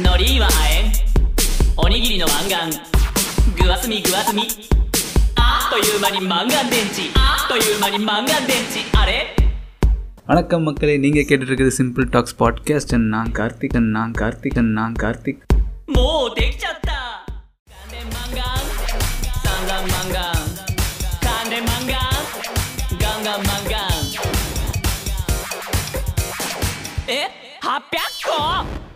のりはあえ。んおにぎりのマンガン。具はすみ具はすみあっという間にマンガン電池。あっ。という間にマンガン電池。あれ？வணக்கம் மக்களே நீங்கள் கேட்டுட்டு சிம்பிள் டாக்ஸ் பாட்காஸ்ட் நான் கார்த்திக் நான் கார்த்திக் நான் கார்த்திக். もうできちゃった関連マンガン三眼マンガン関連マンガンガンガンマンガンえ800個